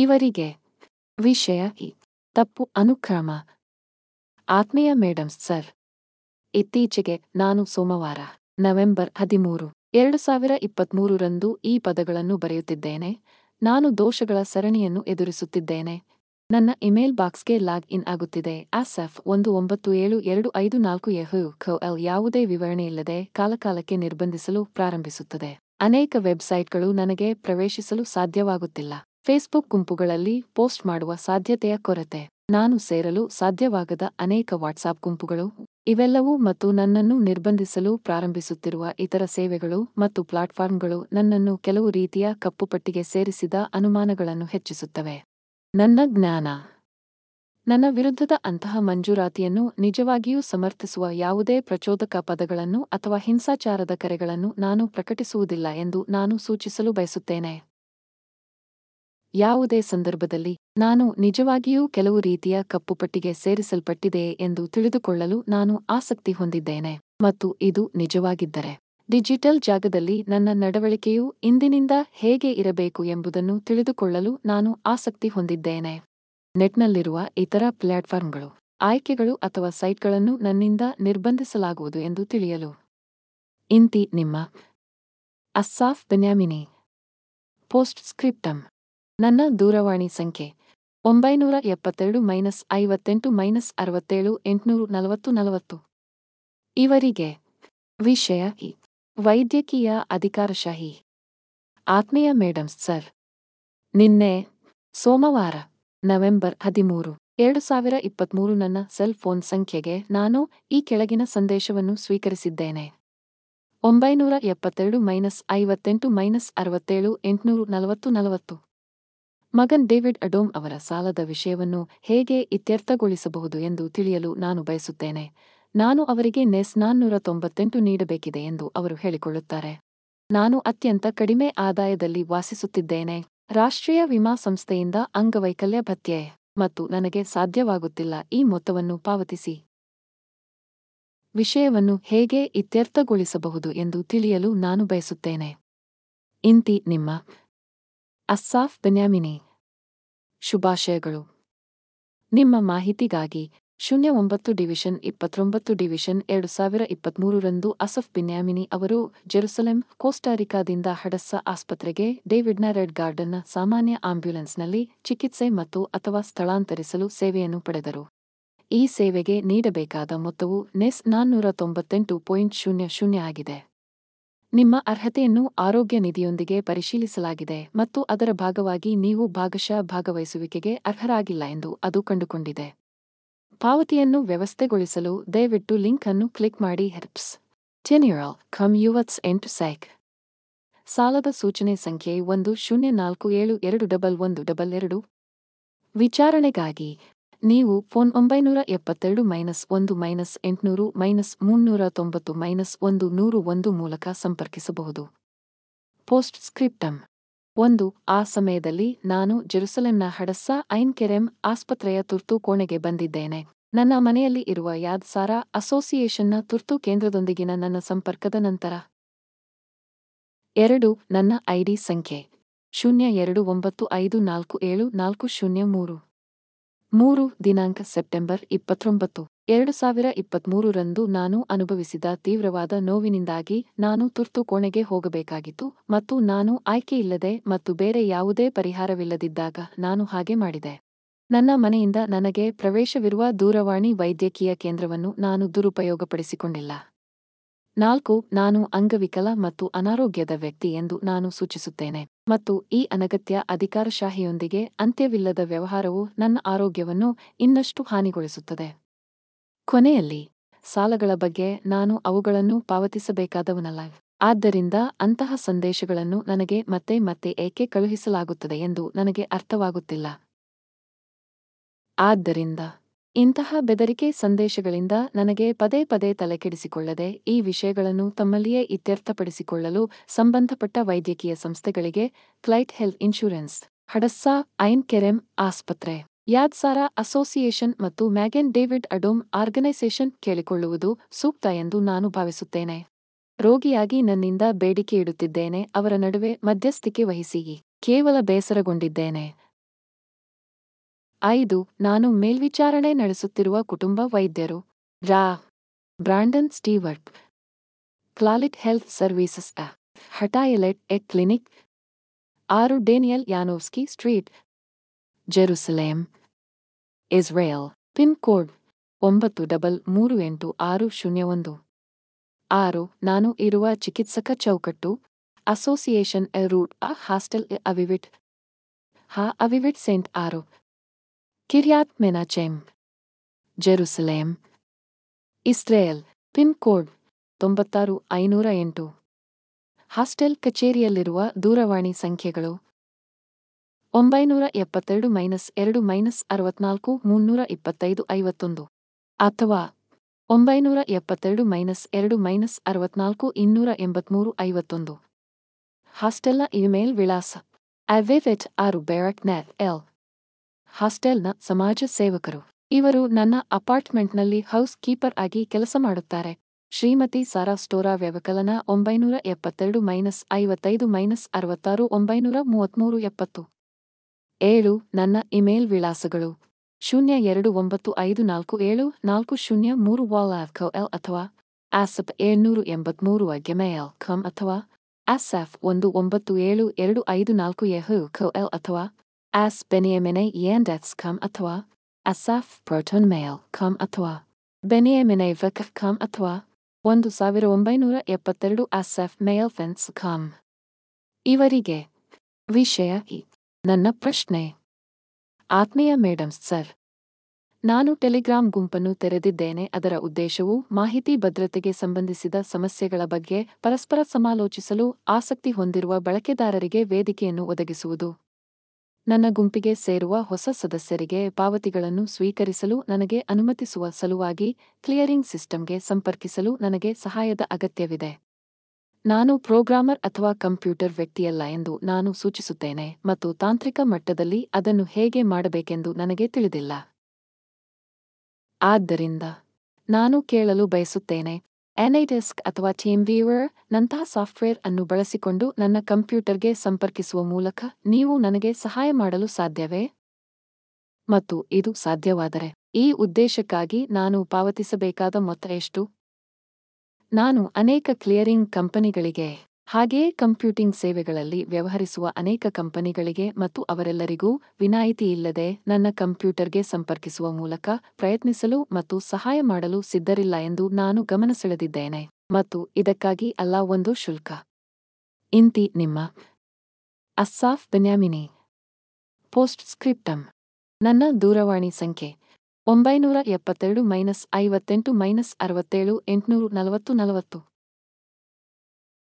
ಇವರಿಗೆ ವಿಷಯ ತಪ್ಪು ಅನುಕ್ರಮ. ಆತ್ಮೀಯ ಮೇಡಮ್ ಸರ್, ಇತ್ತೀಚೆಗೆ ನಾನು ಸೋಮವಾರ, ನವೆಂಬರ್ ಹದಿಮೂರು, ಎರಡು ಸಾವಿರ ಇಪ್ಪತ್ಮೂರರಂದು ಈ ಪದಗಳನ್ನು ಬರೆಯುತ್ತಿದ್ದೇನೆ. ನಾನು ದೋಷಗಳ ಸರಣಿಯನ್ನು ಎದುರಿಸುತ್ತಿದ್ದೇನೆ. ನನ್ನ ಇಮೇಲ್ ಬಾಕ್ಸ್ಗೆ ಲಾಗ್ ಇನ್ ಆಗುತ್ತಿದೆ. ಆಸಫ್ ಒಂದು ಒಂಬತ್ತು ಏಳು ಎರಡು ಐದು ನಾಲ್ಕು ಯಹು ಎಲ್ ಯಾವುದೇ ವಿವರಣೆಯಿಲ್ಲದೆ ಕಾಲಕಾಲಕ್ಕೆ ನಿರ್ಬಂಧಿಸಲು ಪ್ರಾರಂಭಿಸುತ್ತದೆ. ಅನೇಕ ವೆಬ್ಸೈಟ್ಗಳು ನನಗೆ ಪ್ರವೇಶಿಸಲು ಸಾಧ್ಯವಾಗುತ್ತಿಲ್ಲ. ಫೇಸ್ಬುಕ್ ಗುಂಪುಗಳಲ್ಲಿ ಪೋಸ್ಟ್ ಮಾಡುವ ಸಾಧ್ಯತೆಯ ಕೊರತೆ. ನಾನು ಸೇರಲು ಸಾಧ್ಯವಾಗದ ಅನೇಕ ವಾಟ್ಸಾಪ್ ಗುಂಪುಗಳು, ಇವೆಲ್ಲವೂ ಮತ್ತು ನನ್ನನ್ನು ನಿರ್ಬಂಧಿಸಲು ಪ್ರಾರಂಭಿಸುತ್ತಿರುವ ಇತರ ಸೇವೆಗಳು ಮತ್ತು ಪ್ಲಾಟ್ಫಾರ್ಮ್ಗಳು ನನ್ನನ್ನು ಕೆಲವು ರೀತಿಯ ಕಪ್ಪುಪಟ್ಟಿಗೆ ಸೇರಿಸಿದ ಅನುಮಾನಗಳನ್ನು ಹೆಚ್ಚಿಸುತ್ತವೆ. ನನ್ನ ಜ್ಞಾನ. ನನ್ನ ವಿರುದ್ಧದ ಅಂತಹ ಮಂಜೂರಾತಿಯನ್ನು ನಿಜವಾಗಿಯೂ ಸಮರ್ಥಿಸುವ ಯಾವುದೇ ಪ್ರಚೋದಕ ಪದಗಳನ್ನು ಅಥವಾ ಹಿಂಸಾಚಾರದ ಕರೆಗಳನ್ನು ನಾನು ಪ್ರಕಟಿಸುವುದಿಲ್ಲ ಎಂದು ನಾನು ಸೂಚಿಸಲು ಬಯಸುತ್ತೇನೆ. ಯಾವುದೇ ಸಂದರ್ಭದಲ್ಲಿ ನಾನು ನಿಜವಾಗಿಯೂ ಕೆಲವು ರೀತಿಯ ಕಪ್ಪುಪಟ್ಟಿಗೆ ಸೇರಿಸಲ್ಪಟ್ಟಿದೆ ಎಂದು ತಿಳಿದುಕೊಳ್ಳಲು ನಾನು ಆಸಕ್ತಿ ಹೊಂದಿದ್ದೇನೆ. ಮತ್ತು ಇದು ನಿಜವಾಗಿದ್ದರೆ, ಡಿಜಿಟಲ್ ಜಾಗದಲ್ಲಿ ನನ್ನ ನಡವಳಿಕೆಯು ಇಂದಿನಿಂದ ಹೇಗೆ ಇರಬೇಕು ಎಂಬುದನ್ನು ತಿಳಿದುಕೊಳ್ಳಲು ನಾನು ಆಸಕ್ತಿ ಹೊಂದಿದ್ದೇನೆ. ನೆಟ್ನಲ್ಲಿರುವ ಇತರ ಪ್ಲಾಟ್ಫಾರ್ಮ್ಗಳು, ಆಯ್ಕೆಗಳು ಅಥವಾ ಸೈಟ್ಗಳನ್ನು ನನ್ನಿಂದ ನಿರ್ಬಂಧಿಸಲಾಗುವುದು ಎಂದು ತಿಳಿಯಲು. ಇಂತಿ ನಿಮ್ಮ, ಅಸ್ಸಾಫ್ ಬೆನ್ಯಾಮಿನಿ ಪೋಸ್ಟ್ ಸ್ಕ್ರಿಪ್ಟಮ್ ನನ್ನ ದೂರವಾಣಿ ಸಂಖ್ಯೆ ಒಂಬೈನೂರ ಎಪ್ಪತ್ತೆರಡು ಮೈನಸ್ ಐವತ್ತೆಂಟು ಮೈನಸ್ ಅರವತ್ತೇಳು ಎಂಟುನೂರು ನಲವತ್ತು ನಲವತ್ತು. ಇವರಿಗೆ ವಿಷಯ ವೈದ್ಯಕೀಯ ಅಧಿಕಾರಶಾಹಿ. ಆತ್ಮೀಯ ಮೇಡಮ್ ಸರ್. ನಿನ್ನೆ ಸೋಮವಾರ, ನವೆಂಬರ್ ಹದಿಮೂರು, ಎರಡು ಸಾವಿರ ಇಪ್ಪತ್ಮೂರು ನನ್ನ ಸೆಲ್ ಫೋನ್ ಸಂಖ್ಯೆಗೆ ನಾನು ಈ ಕೆಳಗಿನ ಸಂದೇಶವನ್ನು ಸ್ವೀಕರಿಸಿದ್ದೇನೆ. ಒಂಬೈನೂರ ಎಪ್ಪತ್ತೆರಡು ಮೈನಸ್ ಐವತ್ತೆಂಟು ಮೈನಸ್ ಅರವತ್ತೇಳು ಎಂಟುನೂರು ನಲವತ್ತು ನಲವತ್ತು. ಮಗನ್ ಡೇವಿಡ್ ಅಡೋಮ್ ಅವರ ಸಾಲದ ವಿಷಯವನ್ನು ಹೇಗೆ ಇತ್ಯರ್ಥಗೊಳಿಸಬಹುದು ಎಂದು ತಿಳಿಯಲು ನಾನು ಬಯಸುತ್ತೇನೆ. ನಾನು ಅವರಿಗೆ ನೆಸ್ ನಾನ್ನೂರ ತೊಂಬತ್ತೆಂಟು ನೀಡಬೇಕಿದೆ ಎಂದು ಅವರು ಹೇಳಿಕೊಳ್ಳುತ್ತಾರೆ. ನಾನು ಅತ್ಯಂತ ಕಡಿಮೆ ಆದಾಯದಲ್ಲಿ ವಾಸಿಸುತ್ತಿದ್ದೇನೆ. ರಾಷ್ಟ್ರೀಯ ವಿಮಾ ಸಂಸ್ಥೆಯಿಂದ ಅಂಗವೈಕಲ್ಯ ಭತ್ಯೆ. ಮತ್ತು ನನಗೆ ಸಾಧ್ಯವಾಗುತ್ತಿಲ್ಲ ಈ ಮೊತ್ತವನ್ನು ಪಾವತಿಸಿ. ವಿಷಯವನ್ನು ಹೇಗೆ ಇತ್ಯರ್ಥಗೊಳಿಸಬಹುದು ಎಂದು ತಿಳಿಯಲು ನಾನು ಬಯಸುತ್ತೇನೆ. ಇಂತಿ ನಿಮ್ಮ. ಅಸ್ಸಾಫ್ ಬೆನ್ಯಾಮಿನಿ. ಶುಭಾಶಯಗಳು. ನಿಮ್ಮ ಮಾಹಿತಿಗಾಗಿ ಶೂನ್ಯ ಒಂಬತ್ತು ಡಿವಿಷನ್ ಇಪ್ಪತ್ತೊಂಬತ್ತು ಡಿವಿಷನ್ ಎರಡು ಸಾವಿರ ಇಪ್ಪತ್ತ್ಮೂರರಂದು ಅಸಫ್ ಬಿನ್ಯಾಮಿನಿ ಅವರು ಜೆರುಸಲೆಂ ಕೋಸ್ಟಾರಿಕಾದಿಂದ ಹಡಸ್ಸ ಆಸ್ಪತ್ರೆಗೆ ಡೇವಿಡ್ನ ರೆಡ್ ಗಾರ್ಡನ್ನ ಸಾಮಾನ್ಯ ಆಂಬ್ಯುಲೆನ್ಸ್ನಲ್ಲಿ ಚಿಕಿತ್ಸೆ ಮತ್ತು ಅಥವಾ ಸ್ಥಳಾಂತರಿಸಲು ಸೇವೆಯನ್ನು ಪಡೆದರು. ಈ ಸೇವೆಗೆ ನೀಡಬೇಕಾದ ಮೊತ್ತವು ನೆಸ್ ನಾನ್ನೂರ ತೊಂಬತ್ತೆಂಟು ಪಾಯಿಂಟ್ ಶೂನ್ಯ ಶೂನ್ಯ ಆಗಿದೆ. ನಿಮ್ಮ ಅರ್ಹತೆಯನ್ನು ಆರೋಗ್ಯ ನಿಧಿಯೊಂದಿಗೆ ಪರಿಶೀಲಿಸಲಾಗಿದೆ ಮತ್ತು ಅದರ ಭಾಗವಾಗಿ ನೀವು ಭಾಗಶಃ ಭಾಗವಹಿಸುವಿಕೆಗೆ ಅರ್ಹರಾಗಿಲ್ಲ ಎಂದು ಅದು ಕಂಡುಕೊಂಡಿದೆ. ಪಾವತಿಯನ್ನು ವ್ಯವಸ್ಥೆಗೊಳಿಸಲು ದಯವಿಟ್ಟು ಲಿಂಕ್ ಅನ್ನು ಕ್ಲಿಕ್ ಮಾಡಿ ಹೆಲ್ಪ್ಸ್ ಟೆನ್ಯೂರಲ್ ಕಮ್ ಯುವತ್ಸ್ ಎಂಟು ಸೈಕ್ ಸಾಲದ ಸೂಚನೆ ಸಂಖ್ಯೆ ಒಂದು ಶೂನ್ಯ ನಾಲ್ಕು ಏಳು ಎರಡು ಡಬಲ್ ಒಂದು ಡಬಲ್ ಎರಡು. ವಿಚಾರಣೆಗಾಗಿ ನೀವು ಫೋನ್ ಒಂಬೈನೂರ ಎಪ್ಪತ್ತೆರಡು ಮೈನಸ್ ಒಂದು ಮೈನಸ್ ಎಂಟುನೂರು ಮೈನಸ್ ಮುನ್ನೂರ ತೊಂಬತ್ತು ಮೈನಸ್ ಒಂದು ನೂರು ಒಂದು ಮೂಲಕ ಸಂಪರ್ಕಿಸಬಹುದು. ಪೋಸ್ಟ್ ಸ್ಕ್ರಿಪ್ಟಮ್ ಒಂದು, ಆ ಸಮಯದಲ್ಲಿ ನಾನು ಜೆರುಸಲೆಂನ ಹಡಸ್ಸಾ ಐನ್ ಕೆರೆಂ ಆಸ್ಪತ್ರೆಯ ತುರ್ತು ಕೋಣೆಗೆ ಬಂದಿದ್ದೇನೆ. ನನ್ನ ಮನೆಯಲ್ಲಿ ಇರುವ ಯಾದ್ ಸಾರಾ ಅಸೋಸಿಯೇಷನ್ನ ತುರ್ತು ಕೇಂದ್ರದೊಂದಿಗಿನ ನನ್ನ ಸಂಪರ್ಕದ ನಂತರ. ಎರಡು, ನನ್ನ ಐಡಿ ಸಂಖ್ಯೆ. ಶೂನ್ಯ ಎರಡು ಒಂಬತ್ತು ಐದು ನಾಲ್ಕು ಏಳು ನಾಲ್ಕು ಶೂನ್ಯ ಮೂರು. ಮೂರು ದಿನಾಂಕ ಸೆಪ್ಟೆಂಬರ್ ಇಪ್ಪತ್ತೊಂಬತ್ತು. ಎರಡು ಸಾವಿರ ಇಪ್ಪತ್ಮೂರರಂದು ನಾನು ಅನುಭವಿಸಿದ ತೀವ್ರವಾದ ನೋವಿನಿಂದಾಗಿ ನಾನು ತುರ್ತು ಕೋಣೆಗೆ ಹೋಗಬೇಕಾಗಿತ್ತು ಮತ್ತು ನಾನು ಆಯ್ಕೆಯಿಲ್ಲದೆ ಮತ್ತು ಬೇರೆ ಯಾವುದೇ ಪರಿಹಾರವಿಲ್ಲದಿದ್ದಾಗ ನಾನು ಹಾಗೆ ಮಾಡಿದೆ. ನನ್ನ ಮನೆಯಿಂದ ನನಗೆ ಪ್ರವೇಶವಿರುವ ದೂರವಾಣಿ ವೈದ್ಯಕೀಯ ಕೇಂದ್ರವನ್ನು ನಾನು ದುರುಪಯೋಗಪಡಿಸಿಕೊಂಡಿಲ್ಲ. ನಾಲ್ಕು, ನಾನು ಅಂಗವಿಕಲ ಮತ್ತು ಅನಾರೋಗ್ಯದ ವ್ಯಕ್ತಿ ಎಂದು ನಾನು ಸೂಚಿಸುತ್ತೇನೆ. ಮತ್ತು ಈ ಅನಗತ್ಯ ಅಧಿಕಾರಶಾಹಿಯೊಂದಿಗೆ ಅಂತ್ಯವಿಲ್ಲದ ವ್ಯವಹಾರವು ನನ್ನ ಆರೋಗ್ಯವನ್ನು ಇನ್ನಷ್ಟು ಹಾನಿಗೊಳಿಸುತ್ತದೆ. ಕೊನೆಯಲ್ಲಿ, ಸಾಲಗಳ ಬಗ್ಗೆ ನಾನು ಅವುಗಳನ್ನು ಪಾವತಿಸಬೇಕಾದವನಲ್ಲ. ಆದ್ದರಿಂದ ಅಂತಹ ಸಂದೇಶಗಳನ್ನು ನನಗೆ ಮತ್ತೆ ಮತ್ತೆ ಏಕೆ ಕಳುಹಿಸಲಾಗುತ್ತದೆ ಎಂದು ನನಗೆ ಅರ್ಥವಾಗುತ್ತಿಲ್ಲ. ಆದ್ದರಿಂದ ಇಂತಹ ಬೆದರಿಕೆ ಸಂದೇಶಗಳಿಂದ ನನಗೆ ಪದೇ ಪದೇ ತಲೆಕೆಡಿಸಿಕೊಳ್ಳದೆ ಈ ವಿಷಯಗಳನ್ನು ತಮ್ಮಲ್ಲಿಯೇ ಇತ್ಯರ್ಥಪಡಿಸಿಕೊಳ್ಳಲು ಸಂಬಂಧಪಟ್ಟ ವೈದ್ಯಕೀಯ ಸಂಸ್ಥೆಗಳಿಗೆ ಕ್ಲೈಟ್ ಹೆಲ್ತ್ ಇನ್ಶೂರೆನ್ಸ್, ಹಡಸ್ಸಾ, ಐನ್ ಕೆರೆಂ ಆಸ್ಪತ್ರೆ ಯಾದ್ಸಾರಾ ಅಸೋಸಿಯೇಷನ್ ಮತ್ತು ಮ್ಯಾಗೆನ್ ಡೇವಿಡ್ ಅಡೋಮ್ ಆರ್ಗನೈಸೇಷನ್ ಕೇಳಿಕೊಳ್ಳುವುದು ಸೂಕ್ತ ಎಂದು ನಾನು ಭಾವಿಸುತ್ತೇನೆ. ರೋಗಿಯಾಗಿ ನನ್ನಿಂದ ಬೇಡಿಕೆ ಇಡುತ್ತಿದ್ದೇನೆ, ಅವರ ನಡುವೆ ಮಧ್ಯಸ್ಥಿಕೆ ವಹಿಸಿ, ಕೇವಲ ಬೇಸರಗೊಂಡಿದ್ದೇನೆ. ಐದು, ನಾನು ಮೇಲ್ವಿಚಾರಣೆ ನಡೆಸುತ್ತಿರುವ ಕುಟುಂಬ ವೈದ್ಯರು. ರಾ. Brandon Stewart. Clalit health services ಅ. ಹಟಾಯಲೆಟ್ ಎ ಕ್ಲಿನಿಕ್. ಆರು, Daniel Yanovsky street. Jerusalem. Israel. Pin code ಒಂಬತ್ತು ಡಬಲ್ ಮೂರು ಎಂಟು ಆರು ಶೂನ್ಯ ಒಂದು. ಆರು, ನಾನು ಇರುವ ಚಿಕಿತ್ಸಕ ಚೌಕಟ್ಟು. ಅಸೋಸಿಯೇಷನ್ ಎ ರೂಟ್ ಅ ಹಾಸ್ಟೆಲ್ ಎ ಅವಿವಿಟ್. ಹಾ, ಅವಿವಿಟ್ ಸೆಂಟ್ ಆರು. Kiryat Menachem Jerusalem Israel pin code ತೊಂಬತ್ತಾರು ಐನೂರ ಎಂಟು. ಹಾಸ್ಟೆಲ್ ಕಚೇರಿಯಲ್ಲಿರುವ ದೂರವಾಣಿ ಸಂಖ್ಯೆಗಳು ಒಂಬೈನೂರ ಎಪ್ಪತ್ತೆರಡು ಮೈನಸ್ ಎರಡು ಮೈನಸ್ ಅರವತ್ನಾಲ್ಕು ಮುನ್ನೂರ ಇಪ್ಪತ್ತೈದು ಐವತ್ತೊಂದು. ಅಥವಾ ಒಂಬೈನೂರ ಎಪ್ಪತ್ತೆರಡು ಮೈನಸ್ ಎರಡು ಮೈನಸ್ ಅರವತ್ನಾಲ್ಕು ಇನ್ನೂರ ಎಂಬತ್ಮೂರು ಐವತ್ತೊಂದು. ಹಾಸ್ಟೆಲ್ನ ಇಮೇಲ್ ವಿಳಾಸ ಐ ಅವೆವೆಟ್ ಆರು ಬೆರಕ್ ನೆಟ್ ಎಲ್ ಹಾಸ್ಟೆಲ್ನ ಸಮಾಜ ಸೇವಕರು. ಇವರು ನನ್ನ ಅಪಾರ್ಟ್ಮೆಂಟ್ನಲ್ಲಿ ಹೌಸ್ ಕೀಪರ್ ಆಗಿ ಕೆಲಸ ಮಾಡುತ್ತಾರೆ. ಶ್ರೀಮತಿ ಸಾರಾ ಸ್ಟೋರಾ ವ್ಯವಕಲನ ಒಂಬೈನೂರ ಎಪ್ಪತ್ತೆರಡು ಮೈನಸ್ ಐವತ್ತೈದು ಮೈನಸ್ ಅರವತ್ತಾರು ಒಂಬೈನೂರ ಮೂವತ್ಮೂರು ಎಪ್ಪತ್ತು. ಏಳು, ನನ್ನ ಇಮೇಲ್ ವಿಳಾಸಗಳು. ಶೂನ್ಯ ಎರಡು ಒಂಬತ್ತು ಐದು ನಾಲ್ಕು ಏಳು ನಾಲ್ಕು ಶೂನ್ಯ ಮೂರು ವಾಲ್ ಎಲ್ ಅಥವಾ ಆಸಪ್ ಏಳ್ನೂರು ಎಂಬತ್ಮೂರು ಎಲ್ ಖಮ್ ಅಥವಾ ಆಸ್ಆಫ್ ಒಂದು ಒಂಬತ್ತು ಏಳು ಎರಡು ಐದು ನಾಲ್ಕು ಎಹು ಎಲ್ ಅಥವಾ ಆಸ್ ಬೆನಿಯಮೆನೆ ಎಂಡೆಟ್ಸ್ ಖಮ್ ಅಥವಾ ಅಸಾಫ್ ಪ್ರೊಟೋನ್ ಮೇಲ್ ಖಮ್ ಅಥವಾ ಬೆನಿಯಮೆನೆ ವಕ್ ಖಮ್ ಅಥವಾ ಒಂದು ಸಾವಿರ ಒಂಬೈನೂರ ಎಪ್ಪತ್ತೆರಡು ಅಸಾಫ್ ಮೇಲ್ ಫೆನ್ಸ್ ಖಮ್ ಇವರಿಗೆ ವಿಷಯ ನನ್ನ ಪ್ರಶ್ನೆ. ಆತ್ಮೀಯ ಮೇಡಮ್ ಸರ್, ನಾನು ಟೆಲಿಗ್ರಾಂ ಗುಂಪನ್ನು ತೆರೆದಿದ್ದೇನೆ, ಅದರ ಉದ್ದೇಶವು ಮಾಹಿತಿ ಭದ್ರತೆಗೆ ಸಂಬಂಧಿಸಿದ ಸಮಸ್ಯೆಗಳ ಬಗ್ಗೆ ಪರಸ್ಪರ ಸಮಾಲೋಚಿಸಲು ಆಸಕ್ತಿ ಹೊಂದಿರುವ ಬಳಕೆದಾರರಿಗೆ ವೇದಿಕೆಯನ್ನು ಒದಗಿಸುವುದು. ನನ್ನ ಗುಂಪಿಗೆ ಸೇರುವ ಹೊಸ ಸದಸ್ಯರಿಗೆ ಪಾವತಿಗಳನ್ನು ಸ್ವೀಕರಿಸಲು ನನಗೆ ಅನುಮತಿಸುವ ಸಲುವಾಗಿ ಕ್ಲಿಯರಿಂಗ್ ಸಿಸ್ಟಮ್ಗೆ ಸಂಪರ್ಕಿಸಲು ನನಗೆ ಸಹಾಯದ ಅಗತ್ಯವಿದೆ. ನಾನು ಪ್ರೋಗ್ರಾಮರ್ ಅಥವಾ ಕಂಪ್ಯೂಟರ್ ವ್ಯಕ್ತಿಯಲ್ಲ ಎಂದು ನಾನು ಸೂಚಿಸುತ್ತೇನೆ ಮತ್ತು ತಾಂತ್ರಿಕ ಮಟ್ಟದಲ್ಲಿ ಅದನ್ನು ಹೇಗೆ ಮಾಡಬೇಕೆಂದು ನನಗೆ ತಿಳಿದಿಲ್ಲ. ಆದ್ದರಿಂದ ನಾನು ಕೇಳಲು ಬಯಸುತ್ತೇನೆ ಎನ್ಐಡೆಸ್ಕ್ ಅಥವಾ ಟೀಮ್ವೀವರ್ ನಂತಹ ಸಾಫ್ಟ್ವೇರ್ ಅನ್ನು ಬಳಸಿಕೊಂಡು ನನ್ನ ಕಂಪ್ಯೂಟರ್ಗೆ ಸಂಪರ್ಕಿಸುವ ಮೂಲಕ ನೀವು ನನಗೆ ಸಹಾಯ ಮಾಡಲು ಸಾಧ್ಯವೇ? ಮತ್ತು ಇದು ಸಾಧ್ಯವಾದರೆ ಈ ಉದ್ದೇಶಕ್ಕಾಗಿ ನಾನು ಪಾವತಿಸಬೇಕಾದ ಮೊತ್ತ ಎಷ್ಟು? ನಾನು ಅನೇಕ ಕ್ಲಿಯರಿಂಗ್ ಕಂಪನಿಗಳಿಗೆ ಹಾಗೆಯೇ ಕಂಪ್ಯೂಟಿಂಗ್ ಸೇವೆಗಳಲ್ಲಿ ವ್ಯವಹರಿಸುವ ಅನೇಕ ಕಂಪನಿಗಳಿಗೆ ಮತ್ತು ಅವರೆಲ್ಲರಿಗೂ ವಿನಾಯಿತಿ ಇಲ್ಲದೆ ನನ್ನ ಕಂಪ್ಯೂಟರ್ಗೆ ಸಂಪರ್ಕಿಸುವ ಮೂಲಕ ಪ್ರಯತ್ನಿಸಲು ಮತ್ತು ಸಹಾಯ ಮಾಡಲು ಸಿದ್ಧರಿಲ್ಲ ಎಂದು ನಾನು ಗಮನಸೆಳೆದಿದ್ದೇನೆ. ಮತ್ತು ಇದಕ್ಕಾಗಿ ಅಲ್ಲ ಒಂದು ಶುಲ್ಕ. ಇಂತಿ ನಿಮ್ಮ ಅಸ್ಸಾಫ್ ಬೆನ್ಯಾಮಿನಿ. ಪೋಸ್ಟ್ ಸ್ಕ್ರಿಪ್ಟಮ್ ನನ್ನ ದೂರವಾಣಿ ಸಂಖ್ಯೆ ಒಂಬೈನೂರ ಎಪ್ಪತ್ತೆರಡು ಮೈನಸ್ ಐವತ್ತೆಂಟು ಮೈನಸ್ ಅರವತ್ತೇಳು ಎಂಟುನೂರು ನಲವತ್ತು ನಲವತ್ತು.